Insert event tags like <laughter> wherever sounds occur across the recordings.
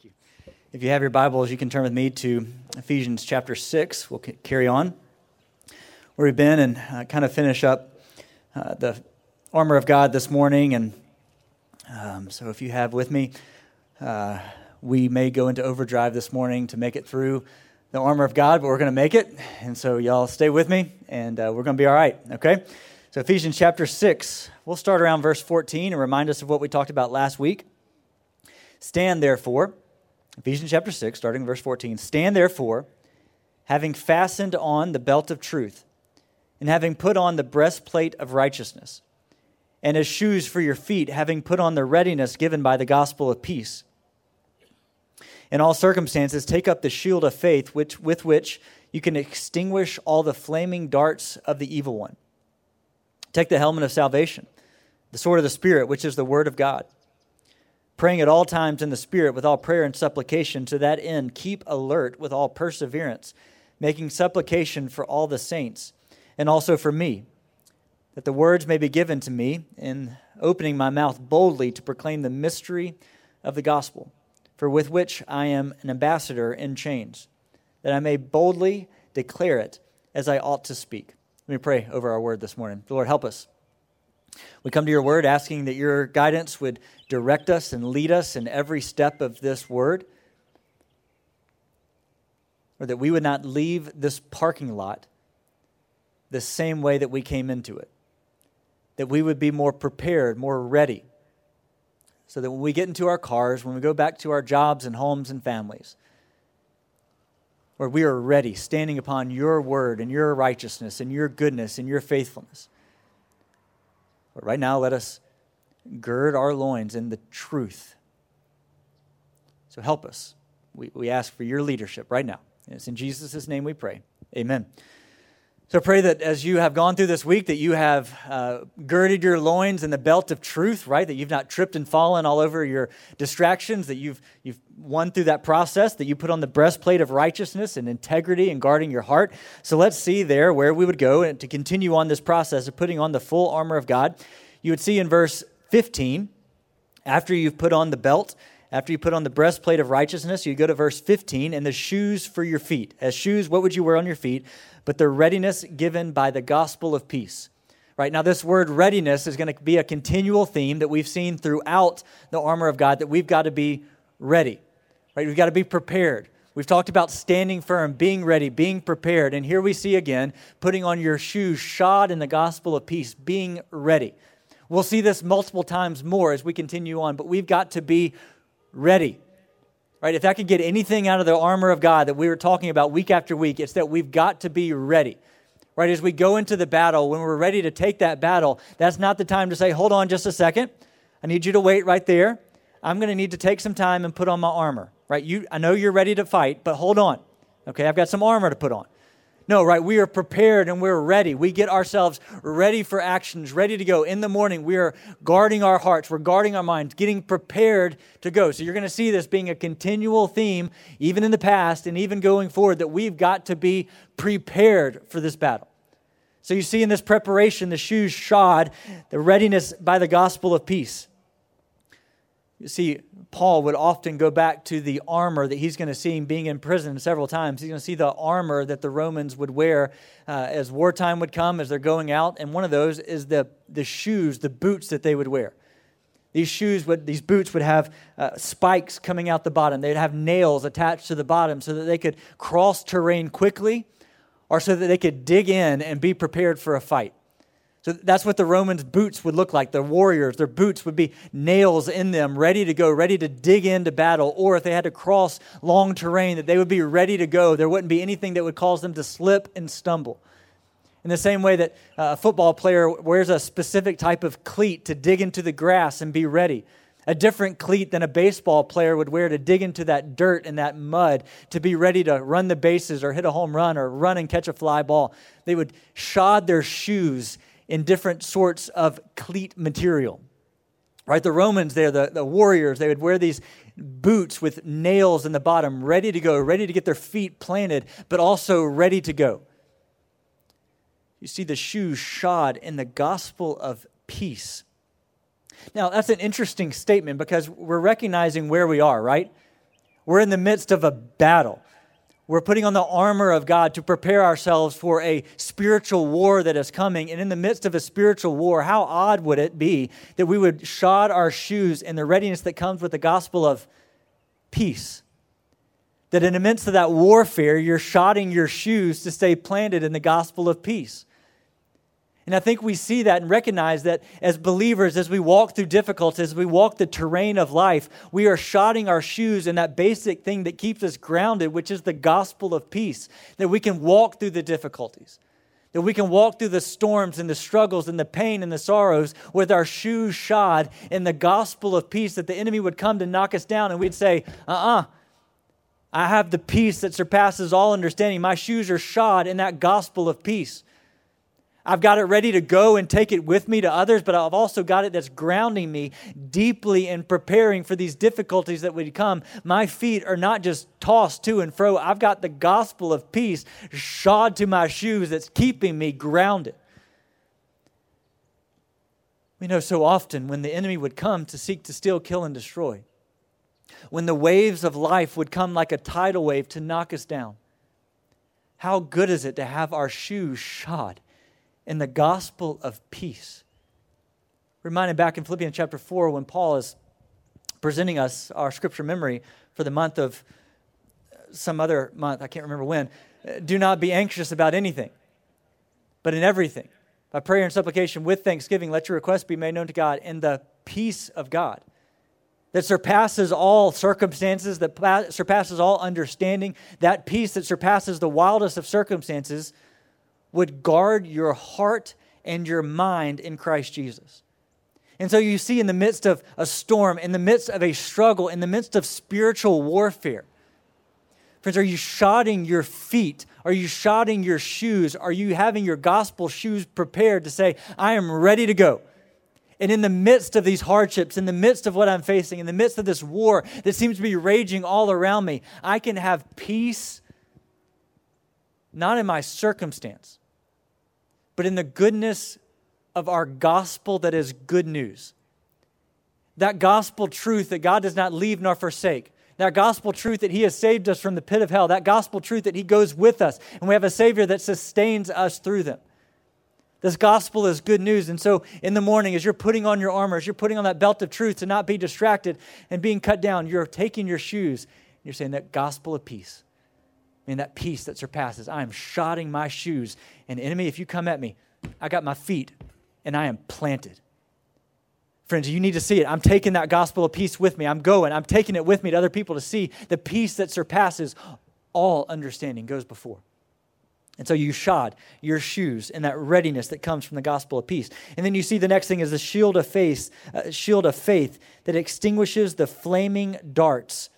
Thank you. If you have your Bibles, you can turn with me to Ephesians chapter 6. We'll carry on where we've been and uh, kind of finish up uh, the armor of God this morning. And um, so if you have with me, uh, we may go into overdrive this morning to make it through the armor of God, but we're going to make it. And so y'all stay with me, and uh, we're going to be all right, okay? So Ephesians chapter 6, we'll start around verse 14 and remind us of what we talked about last week. Stand therefore, Ephesians chapter 6, starting verse 14. Stand therefore, having fastened on the belt of truth, and having put on the breastplate of righteousness, and as shoes for your feet, having put on the readiness given by the gospel of peace. In all circumstances, take up the shield of faith which, with which you can extinguish all the flaming darts of the evil one. Take the helmet of salvation, the sword of the Spirit, which is the word of God praying at all times in the Spirit with all prayer and supplication. To that end, keep alert with all perseverance, making supplication for all the saints, and also for me, that the words may be given to me in opening my mouth boldly to proclaim the mystery of the gospel, for with which I am an ambassador in chains, that I may boldly declare it as I ought to speak. Let me pray over our word this morning. The Lord, help us. We come to your word asking that your guidance would direct us and lead us in every step of this word, or that we would not leave this parking lot the same way that we came into it, that we would be more prepared, more ready, so that when we get into our cars, when we go back to our jobs and homes and families, where we are ready, standing upon your word and your righteousness and your goodness and your faithfulness. But right now, let us gird our loins in the truth. So help us. We, we ask for your leadership right now. It's in Jesus' name we pray. Amen. So pray that as you have gone through this week, that you have uh, girded your loins in the belt of truth, right? That you've not tripped and fallen all over your distractions, that you've, you've won through that process, that you put on the breastplate of righteousness and integrity and guarding your heart. So let's see there where we would go and to continue on this process of putting on the full armor of God. You would see in verse 15, after you've put on the belt, after you put on the breastplate of righteousness, you go to verse 15, and the shoes for your feet. As shoes, what would you wear on your feet? But the readiness given by the gospel of peace. Right now, this word readiness is going to be a continual theme that we've seen throughout the armor of God that we've got to be ready. Right? We've got to be prepared. We've talked about standing firm, being ready, being prepared. And here we see again putting on your shoes shod in the gospel of peace, being ready. We'll see this multiple times more as we continue on, but we've got to be ready. Right? If I could get anything out of the armor of God that we were talking about week after week, it's that we've got to be ready. Right? As we go into the battle, when we're ready to take that battle, that's not the time to say, hold on just a second. I need you to wait right there. I'm going to need to take some time and put on my armor. Right? You, I know you're ready to fight, but hold on. Okay, I've got some armor to put on. No, right? We are prepared and we're ready. We get ourselves ready for actions, ready to go. In the morning, we are guarding our hearts, we're guarding our minds, getting prepared to go. So you're going to see this being a continual theme, even in the past and even going forward, that we've got to be prepared for this battle. So you see in this preparation, the shoes shod, the readiness by the gospel of peace. You see, Paul would often go back to the armor that he's going to see him being in prison several times. He's going to see the armor that the Romans would wear uh, as wartime would come, as they're going out. And one of those is the, the shoes, the boots that they would wear. These shoes would, these boots would have uh, spikes coming out the bottom. They'd have nails attached to the bottom so that they could cross terrain quickly or so that they could dig in and be prepared for a fight. So that's what the Romans' boots would look like. The warriors, their boots would be nails in them, ready to go, ready to dig into battle. Or if they had to cross long terrain, that they would be ready to go. There wouldn't be anything that would cause them to slip and stumble. In the same way that uh, a football player wears a specific type of cleat to dig into the grass and be ready, a different cleat than a baseball player would wear to dig into that dirt and that mud to be ready to run the bases or hit a home run or run and catch a fly ball. They would shod their shoes in different sorts of cleat material. Right? The Romans, there, the, the warriors, they would wear these boots with nails in the bottom, ready to go, ready to get their feet planted, but also ready to go. You see the shoes shod in the gospel of peace. Now, that's an interesting statement because we're recognizing where we are, right? We're in the midst of a battle. We're putting on the armor of God to prepare ourselves for a spiritual war that is coming. And in the midst of a spiritual war, how odd would it be that we would shod our shoes in the readiness that comes with the gospel of peace? That in the midst of that warfare, you're shodding your shoes to stay planted in the gospel of peace. And I think we see that and recognize that as believers, as we walk through difficulties, as we walk the terrain of life, we are shodding our shoes in that basic thing that keeps us grounded, which is the gospel of peace, that we can walk through the difficulties. That we can walk through the storms and the struggles and the pain and the sorrows with our shoes shod in the gospel of peace, that the enemy would come to knock us down and we'd say, uh uh-uh, uh I have the peace that surpasses all understanding. My shoes are shod in that gospel of peace. I've got it ready to go and take it with me to others, but I've also got it that's grounding me deeply in preparing for these difficulties that would come. My feet are not just tossed to and fro. I've got the gospel of peace shod to my shoes that's keeping me grounded. We know so often when the enemy would come to seek to steal, kill, and destroy, when the waves of life would come like a tidal wave to knock us down, how good is it to have our shoes shod in the gospel of peace. Reminded back in Philippians chapter 4 when Paul is presenting us our scripture memory for the month of uh, some other month, I can't remember when. Uh, do not be anxious about anything, but in everything, by prayer and supplication with thanksgiving, let your requests be made known to God in the peace of God that surpasses all circumstances, that surpasses all understanding, that peace that surpasses the wildest of circumstances would guard your heart and your mind in Christ Jesus. And so you see, in the midst of a storm, in the midst of a struggle, in the midst of spiritual warfare, friends, are you shodding your feet? Are you shodding your shoes? Are you having your gospel shoes prepared to say, I am ready to go? And in the midst of these hardships, in the midst of what I'm facing, in the midst of this war that seems to be raging all around me, I can have peace, not in my circumstance, but in the goodness of our gospel that is good news. That gospel truth that God does not leave nor forsake. That gospel truth that He has saved us from the pit of hell. That gospel truth that He goes with us. And we have a Savior that sustains us through them. This gospel is good news. And so in the morning, as you're putting on your armor, as you're putting on that belt of truth to not be distracted and being cut down, you're taking your shoes. And you're saying that gospel of peace. Mean, that peace that surpasses. I am shodding my shoes and enemy, if you come at me, I got my feet and I am planted. Friends, you need to see it. I'm taking that gospel of peace with me. I'm going. I'm taking it with me to other people to see the peace that surpasses all understanding goes before. And so you shod your shoes in that readiness that comes from the gospel of peace. And then you see the next thing is the shield of faith, uh, shield of faith that extinguishes the flaming darts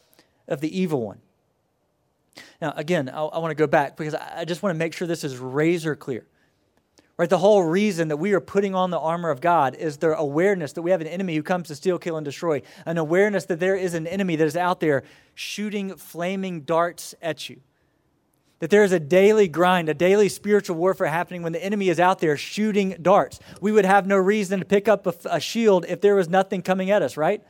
of the evil one. Now, again, I, I want to go back because I just want to make sure this is razor clear. Right? The whole reason that we are putting on the armor of God is the awareness that we have an enemy who comes to steal, kill, and destroy. An awareness that there is an enemy that is out there shooting flaming darts at you. That there is a daily grind, a daily spiritual warfare happening when the enemy is out there shooting darts. We would have no reason to pick up a, a shield if there was nothing coming at us, right?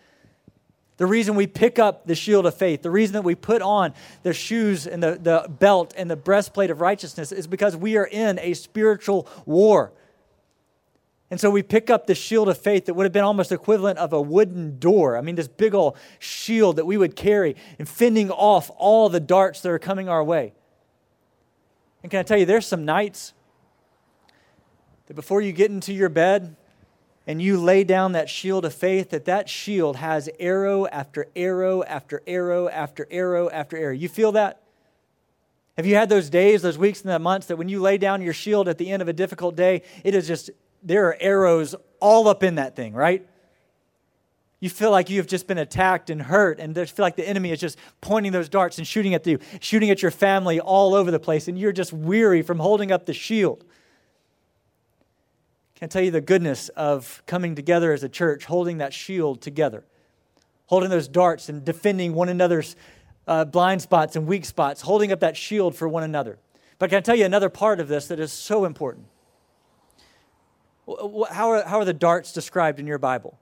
The reason we pick up the shield of faith, the reason that we put on the shoes and the, the belt and the breastplate of righteousness is because we are in a spiritual war. And so we pick up the shield of faith that would have been almost equivalent of a wooden door. I mean, this big old shield that we would carry and fending off all the darts that are coming our way. And can I tell you, there's some nights that before you get into your bed, and you lay down that shield of faith, that that shield has arrow after arrow after arrow after arrow after arrow. You feel that? Have you had those days, those weeks, and the months that when you lay down your shield at the end of a difficult day, it is just, there are arrows all up in that thing, right? You feel like you have just been attacked and hurt, and feel like the enemy is just pointing those darts and shooting at you, shooting at your family all over the place, and you're just weary from holding up the shield. Can tell you the goodness of coming together as a church, holding that shield together, holding those darts and defending one another's uh, blind spots and weak spots, holding up that shield for one another. But can I tell you another part of this that is so important? How are, how are the darts described in your Bible?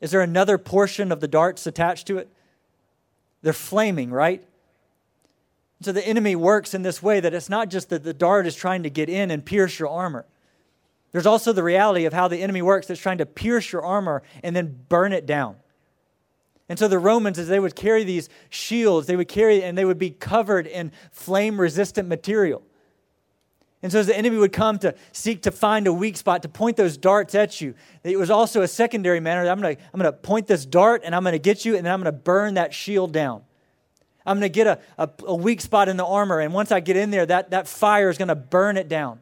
Is there another portion of the darts attached to it? they're flaming, right? So the enemy works in this way that it's not just that the dart is trying to get in and pierce your armor. There's also the reality of how the enemy works that's trying to pierce your armor and then burn it down. And so the Romans, as they would carry these shields, they would carry and they would be covered in flame resistant material. And so as the enemy would come to seek to find a weak spot, to point those darts at you, it was also a secondary manner. I'm going to, I'm to point this dart and I'm going to get you and then I'm going to burn that shield down. I'm going to get a, a, a, weak spot in the armor, and once I get in there, that, that fire is going to burn it down.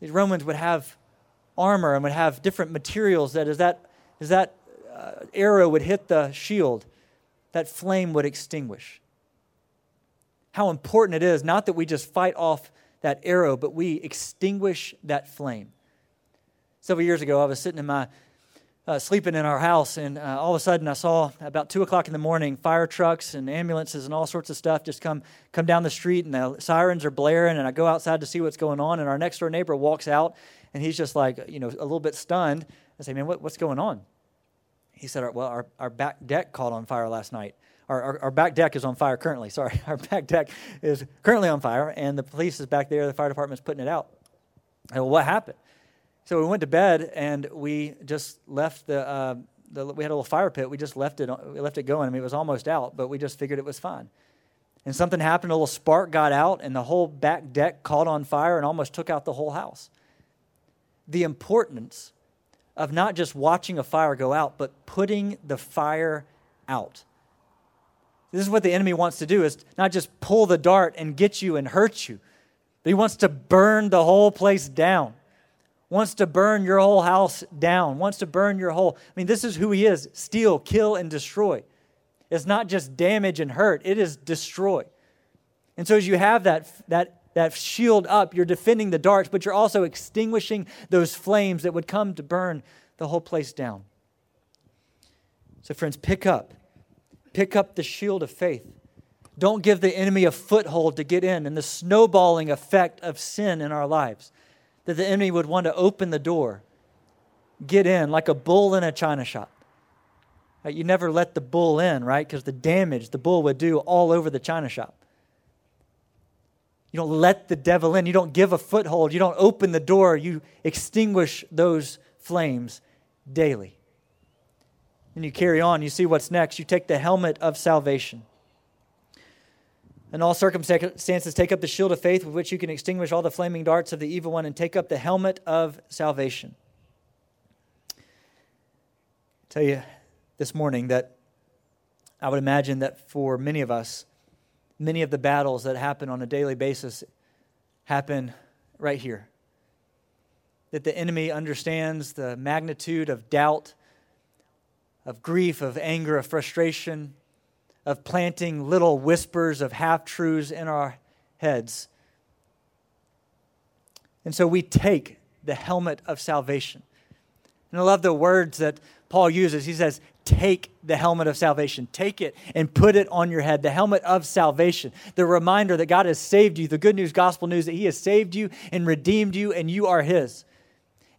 These Romans would have armor and would have different materials that as that, as that uh, arrow would hit the shield, that flame would extinguish. How important it is, not that we just fight off that arrow, but we extinguish that flame. Several years ago, I was sitting in my uh, sleeping in our house, and uh, all of a sudden I saw about two o'clock in the morning fire trucks and ambulances and all sorts of stuff just come come down the street, and the sirens are blaring. And I go outside to see what's going on, and our next door neighbor walks out, and he's just like you know a little bit stunned. I say, "Man, what, what's going on?" He said, "Well, our, our back deck caught on fire last night." Our, our, our, back deck is on fire currently. <laughs> Sorry, our back deck is currently on fire, and the police is back there. The fire department's putting it out. well, what happened? So we went to bed and we just left the, uh, the, we had a little fire pit. We just left it, we left it going. I mean, it was almost out, but we just figured it was fine. And something happened, a little spark got out, and the whole back deck caught on fire and almost took out the whole house. The importance of not just watching a fire go out, but putting the fire out. This is what the enemy wants to do is not just pull the dart and get you and hurt you, but he wants to burn the whole place down wants to burn your whole house down, wants to burn your whole. I mean, this is who he is steal, kill, and destroy. It's not just damage and hurt, it is destroy. And so as you have that, that, that shield up, you're defending the darts, but you're also extinguishing those flames that would come to burn the whole place down. So, friends, pick up. Pick up the shield of faith. Don't give the enemy a foothold to get in and the snowballing effect of sin in our lives that the enemy would want to open the door, get in like a bull in a china shop. You never let the bull in, right? Because the damage the bull would do all over the china shop. You don't let the devil in. You don't give a foothold. You don't open the door. You extinguish those flames daily. And you carry on. You see what's next. You take the helmet of salvation. In all circumstances, take up the shield of faith with which you can extinguish all the flaming darts of the evil one, and take up the helmet of salvation. I tell you this morning that I would imagine that for many of us, many of the battles that happen on a daily basis happen right here. That the enemy understands the magnitude of doubt, of grief, of anger, of frustration of planting little whispers of half truths in our heads. And so we take the helmet of salvation. And I love the words that Paul uses. He says, Take the helmet of salvation. Take it and put it on your head. The helmet of salvation. The reminder that God has saved you. The good news, gospel news that He has saved you and redeemed you, and you are His.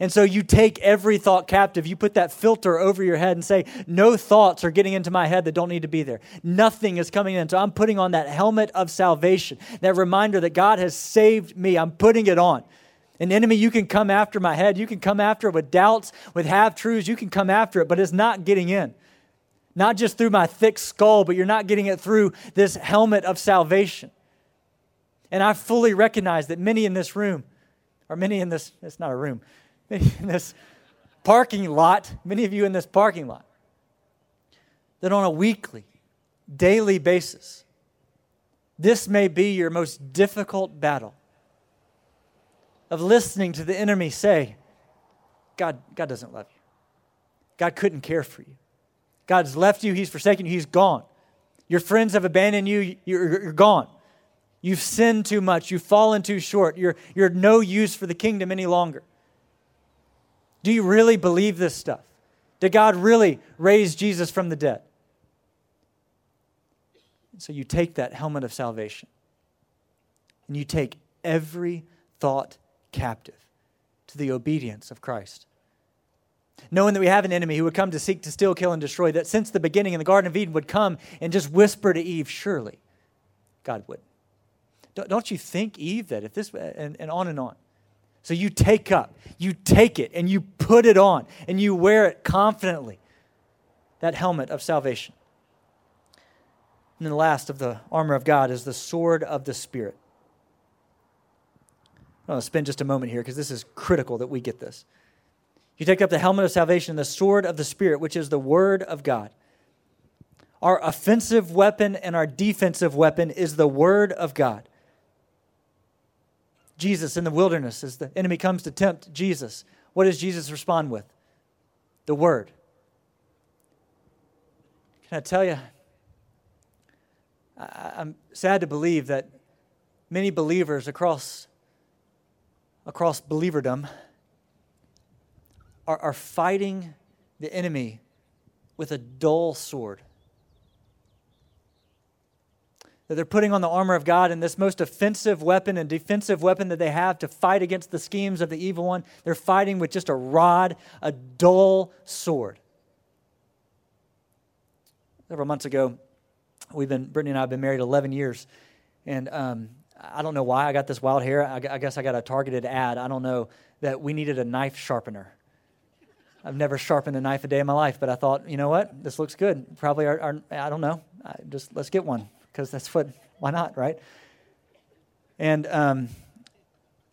And so you take every thought captive. You put that filter over your head and say, No thoughts are getting into my head that don't need to be there. Nothing is coming in. So I'm putting on that helmet of salvation, that reminder that God has saved me. I'm putting it on. An enemy, you can come after my head. You can come after it with doubts, with half truths. You can come after it, but it's not getting in. Not just through my thick skull, but you're not getting it through this helmet of salvation. And I fully recognize that many in this room, or many in this, it's not a room, in <laughs> this parking lot, many of you in this parking lot, that on a weekly, daily basis, this may be your most difficult battle of listening to the enemy say, God, God doesn't love you. God couldn't care for you. God's left you, He's forsaken you, He's gone. Your friends have abandoned you, you're, you're gone. You've sinned too much, you've fallen too short, you're, you're no use for the kingdom any longer. Do you really believe this stuff? Did God really raise Jesus from the dead? So you take that helmet of salvation and you take every thought captive to the obedience of Christ. knowing that we have an enemy who would come to seek to steal, kill, and destroy, that since the beginning in the Garden of Eden would come and just whisper to Eve, surely God would. Don't you think, Eve, that if this, and, and on and on. So you take up, you take it, and you put it on, and you wear it confidently, that helmet of salvation. And then the last of the armor of God is the sword of the Spirit. I want to spend just a moment here because this is critical that we get this. You take up the helmet of salvation, the sword of the Spirit, which is the Word of God. Our offensive weapon and our defensive weapon is the Word of God. Jesus in the wilderness, as the enemy comes to tempt Jesus, what does Jesus respond with? The Word. Can I tell you? I'm sad to believe that many believers across, across believerdom are, are fighting the enemy with a dull sword. That they're putting on the armor of God and this most offensive weapon and defensive weapon that they have to fight against the schemes of the evil one. They're fighting with just a rod, a dull sword. Several months ago, we've been Brittany and I have been married 11 years, and um, I don't know why I got this wild hair. I, I guess I got a targeted ad. I don't know that we needed a knife sharpener. I've never sharpened a knife a day in my life, but I thought, you know what? This looks good. Probably our, our I don't know. I just let's get one because that's what. Why not, right? And um,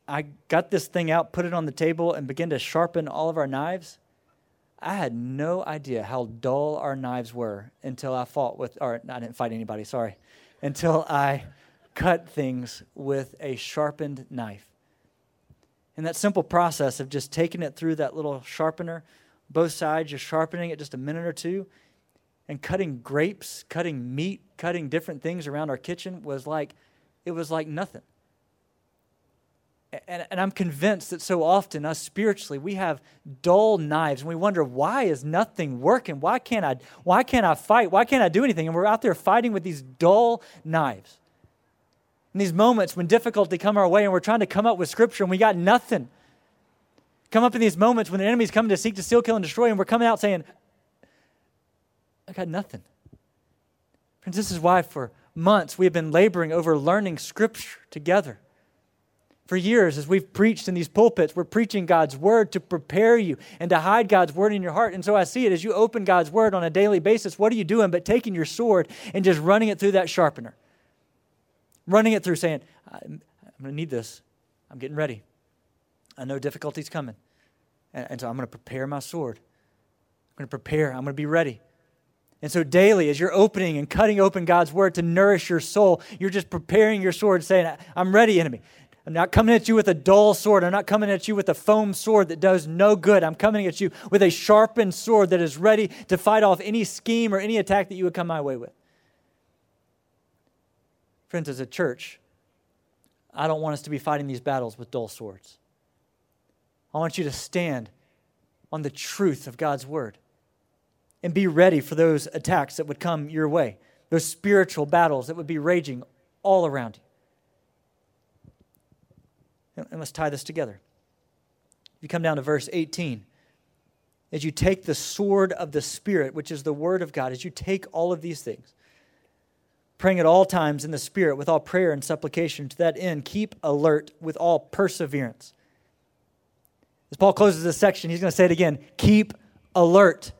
I got this thing out, put it on the table, and began to sharpen all of our knives. I had no idea how dull our knives were until I fought with, or I didn't fight anybody, sorry, until I cut things with a sharpened knife. And that simple process of just taking it through that little sharpener, both sides, you're sharpening it just a minute or two, and cutting grapes, cutting meat, cutting different things around our kitchen was like, it was like nothing. And, and I'm convinced that so often, us spiritually, we have dull knives and we wonder, why is nothing working? Why can't I, why can't I fight? Why can't I do anything? And we're out there fighting with these dull knives in these moments when difficulty come our way and we're trying to come up with scripture and we got nothing. Come up in these moments when the enemy's coming to seek to steal, kill, and destroy, and we're coming out saying, I got nothing. Friends, this is why for months we have been laboring over learning scripture together. For years, as we've preached in these pulpits, we're preaching God's word to prepare you and to hide God's word in your heart. And so I see it as you open God's word on a daily basis. What are you doing but taking your sword and just running it through that sharpener? running it through, saying, I'm, going to need this. I'm getting ready. I know difficulty's coming. And, and so I'm going to prepare my sword. I'm going to prepare. I'm going to be ready. And so daily, as you're opening and cutting open God's word to nourish your soul, you're just preparing your sword, saying, I'm ready, enemy. I'm not coming at you with a dull sword. I'm not coming at you with a foam sword that does no good. I'm coming at you with a sharpened sword that is ready to fight off any scheme or any attack that you would come my way with. Friends, as a church, I don't want us to be fighting these battles with dull swords. I want you to stand on the truth of God's word and be ready for those attacks that would come your way, those spiritual battles that would be raging all around you. And let's tie this together. If you come down to verse 18, as you take the sword of the Spirit, which is the word of God, as you take all of these things, praying at all times in the Spirit with all prayer and supplication. To that end, keep alert with all perseverance. As Paul closes this section, he's going to say it again keep alert,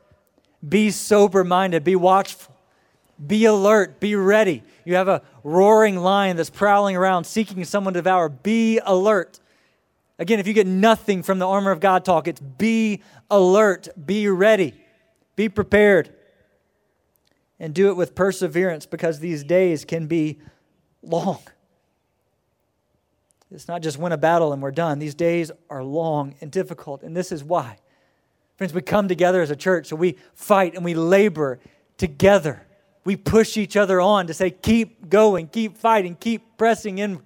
be sober minded, be watchful, be alert, be ready. You have a roaring lion that's prowling around seeking someone to devour. Be alert. Again, if you get nothing from the armor of God talk, it's be alert, be ready, be prepared and do it with perseverance because these days can be long. It's not just win a battle and we're done. These days are long and difficult, and this is why. Friends, we come together as a church, so we fight and we labor together. We push each other on to say, keep going, keep fighting, keep pressing in.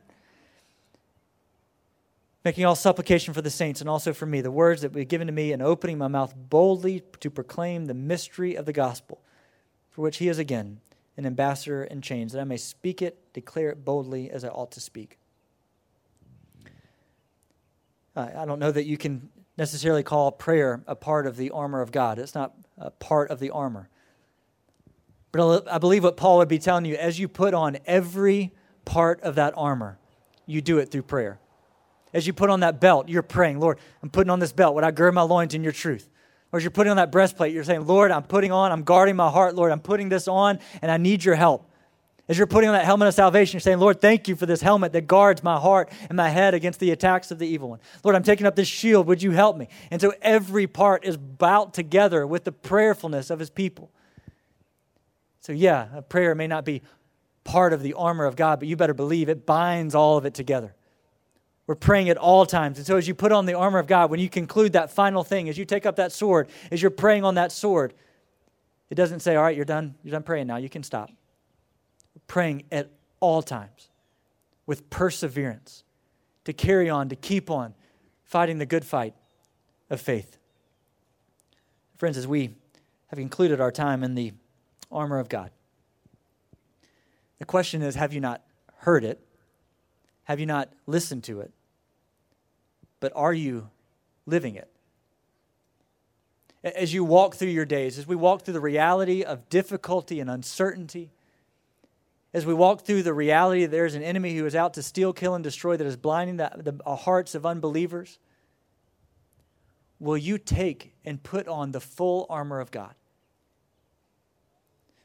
Making all supplication for the saints and also for me, the words that be given to me, and opening my mouth boldly to proclaim the mystery of the gospel for which he is again an ambassador in chains, that I may speak it, declare it boldly as I ought to speak. I don't know that you can necessarily call prayer a part of the armor of God. It's not a part of the armor. But I believe what Paul would be telling you as you put on every part of that armor, you do it through prayer. As you put on that belt, you're praying, Lord, I'm putting on this belt. Would I gird my loins in your truth? Or as you're putting on that breastplate, you're saying, Lord, I'm putting on, I'm guarding my heart, Lord, I'm putting this on, and I need your help. As you're putting on that helmet of salvation, you're saying, Lord, thank you for this helmet that guards my heart and my head against the attacks of the evil one. Lord, I'm taking up this shield. Would you help me? And so every part is bound together with the prayerfulness of his people. So, yeah, a prayer may not be part of the armor of God, but you better believe it binds all of it together. We're praying at all times. And so, as you put on the armor of God, when you conclude that final thing, as you take up that sword, as you're praying on that sword, it doesn't say, All right, you're done. You're done praying now. You can stop. Praying at all times with perseverance to carry on, to keep on fighting the good fight of faith. Friends, as we have concluded our time in the armor of God, the question is have you not heard it? Have you not listened to it? But are you living it? As you walk through your days, as we walk through the reality of difficulty and uncertainty, as we walk through the reality that there's an enemy who is out to steal, kill, and destroy that is blinding the, the uh, hearts of unbelievers, will you take and put on the full armor of God?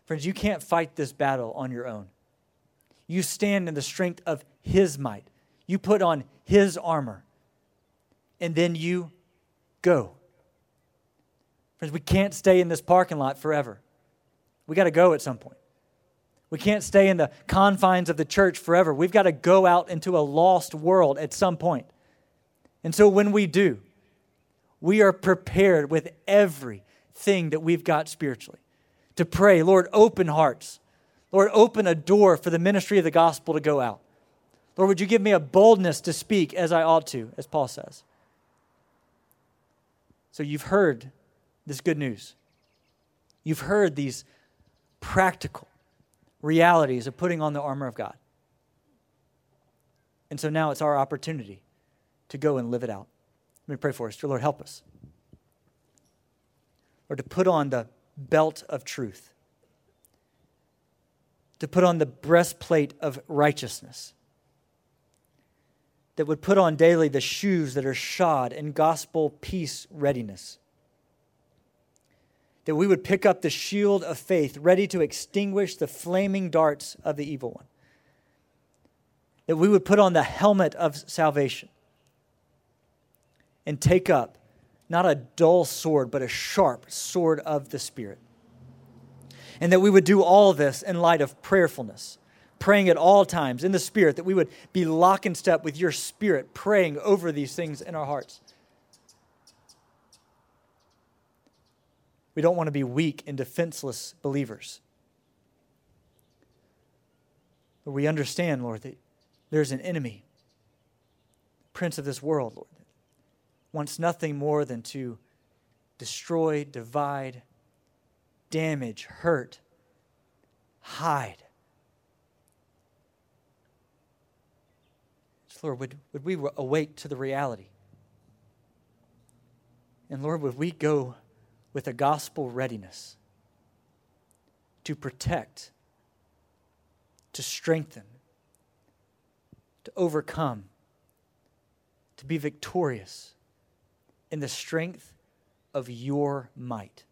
Friends, you can't fight this battle on your own. You stand in the strength of His might. You put on His armor. And then you go. Friends, we can't stay in this parking lot forever. We got to go at some point. We can't stay in the confines of the church forever. We've got to go out into a lost world at some point. And so when we do, we are prepared with everything that we've got spiritually to pray, Lord, open hearts. Lord, open a door for the ministry of the gospel to go out. Lord, would you give me a boldness to speak as I ought to, as Paul says? So you've heard this good news. You've heard these practical realities of putting on the armor of God. And so now it's our opportunity to go and live it out. Let me pray for us. Dear Lord, help us. Or to put on the belt of truth to put on the breastplate of righteousness, that would put on daily the shoes that are shod in gospel peace readiness, that we would pick up the shield of faith ready to extinguish the flaming darts of the evil one, that we would put on the helmet of salvation and take up not a dull sword, but a sharp sword of the Spirit and that we would do all this in light of prayerfulness, praying at all times in the Spirit, that we would be lock and step with your Spirit, praying over these things in our hearts. We don't want to be weak and defenseless believers. But we understand, Lord, that there's an enemy, prince of this world, Lord, that wants nothing more than to destroy, divide, damage, hurt, hide. So Lord, would, would we awake to the reality? And Lord, would we go with a gospel readiness to protect, to strengthen, to overcome, to be victorious in the strength of your might.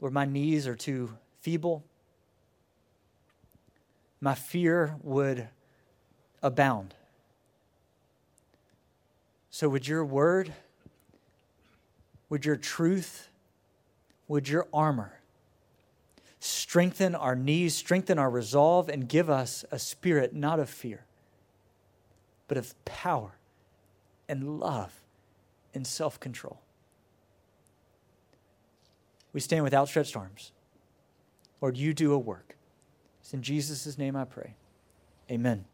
Lord, my knees are too feeble. My fear would abound. So, would your word, would your truth, would your armor strengthen our knees, strengthen our resolve, and give us a spirit not of fear, but of power and love and self control we stand with outstretched arms. Lord, you do a work. It's in Jesus' name I pray. Amen.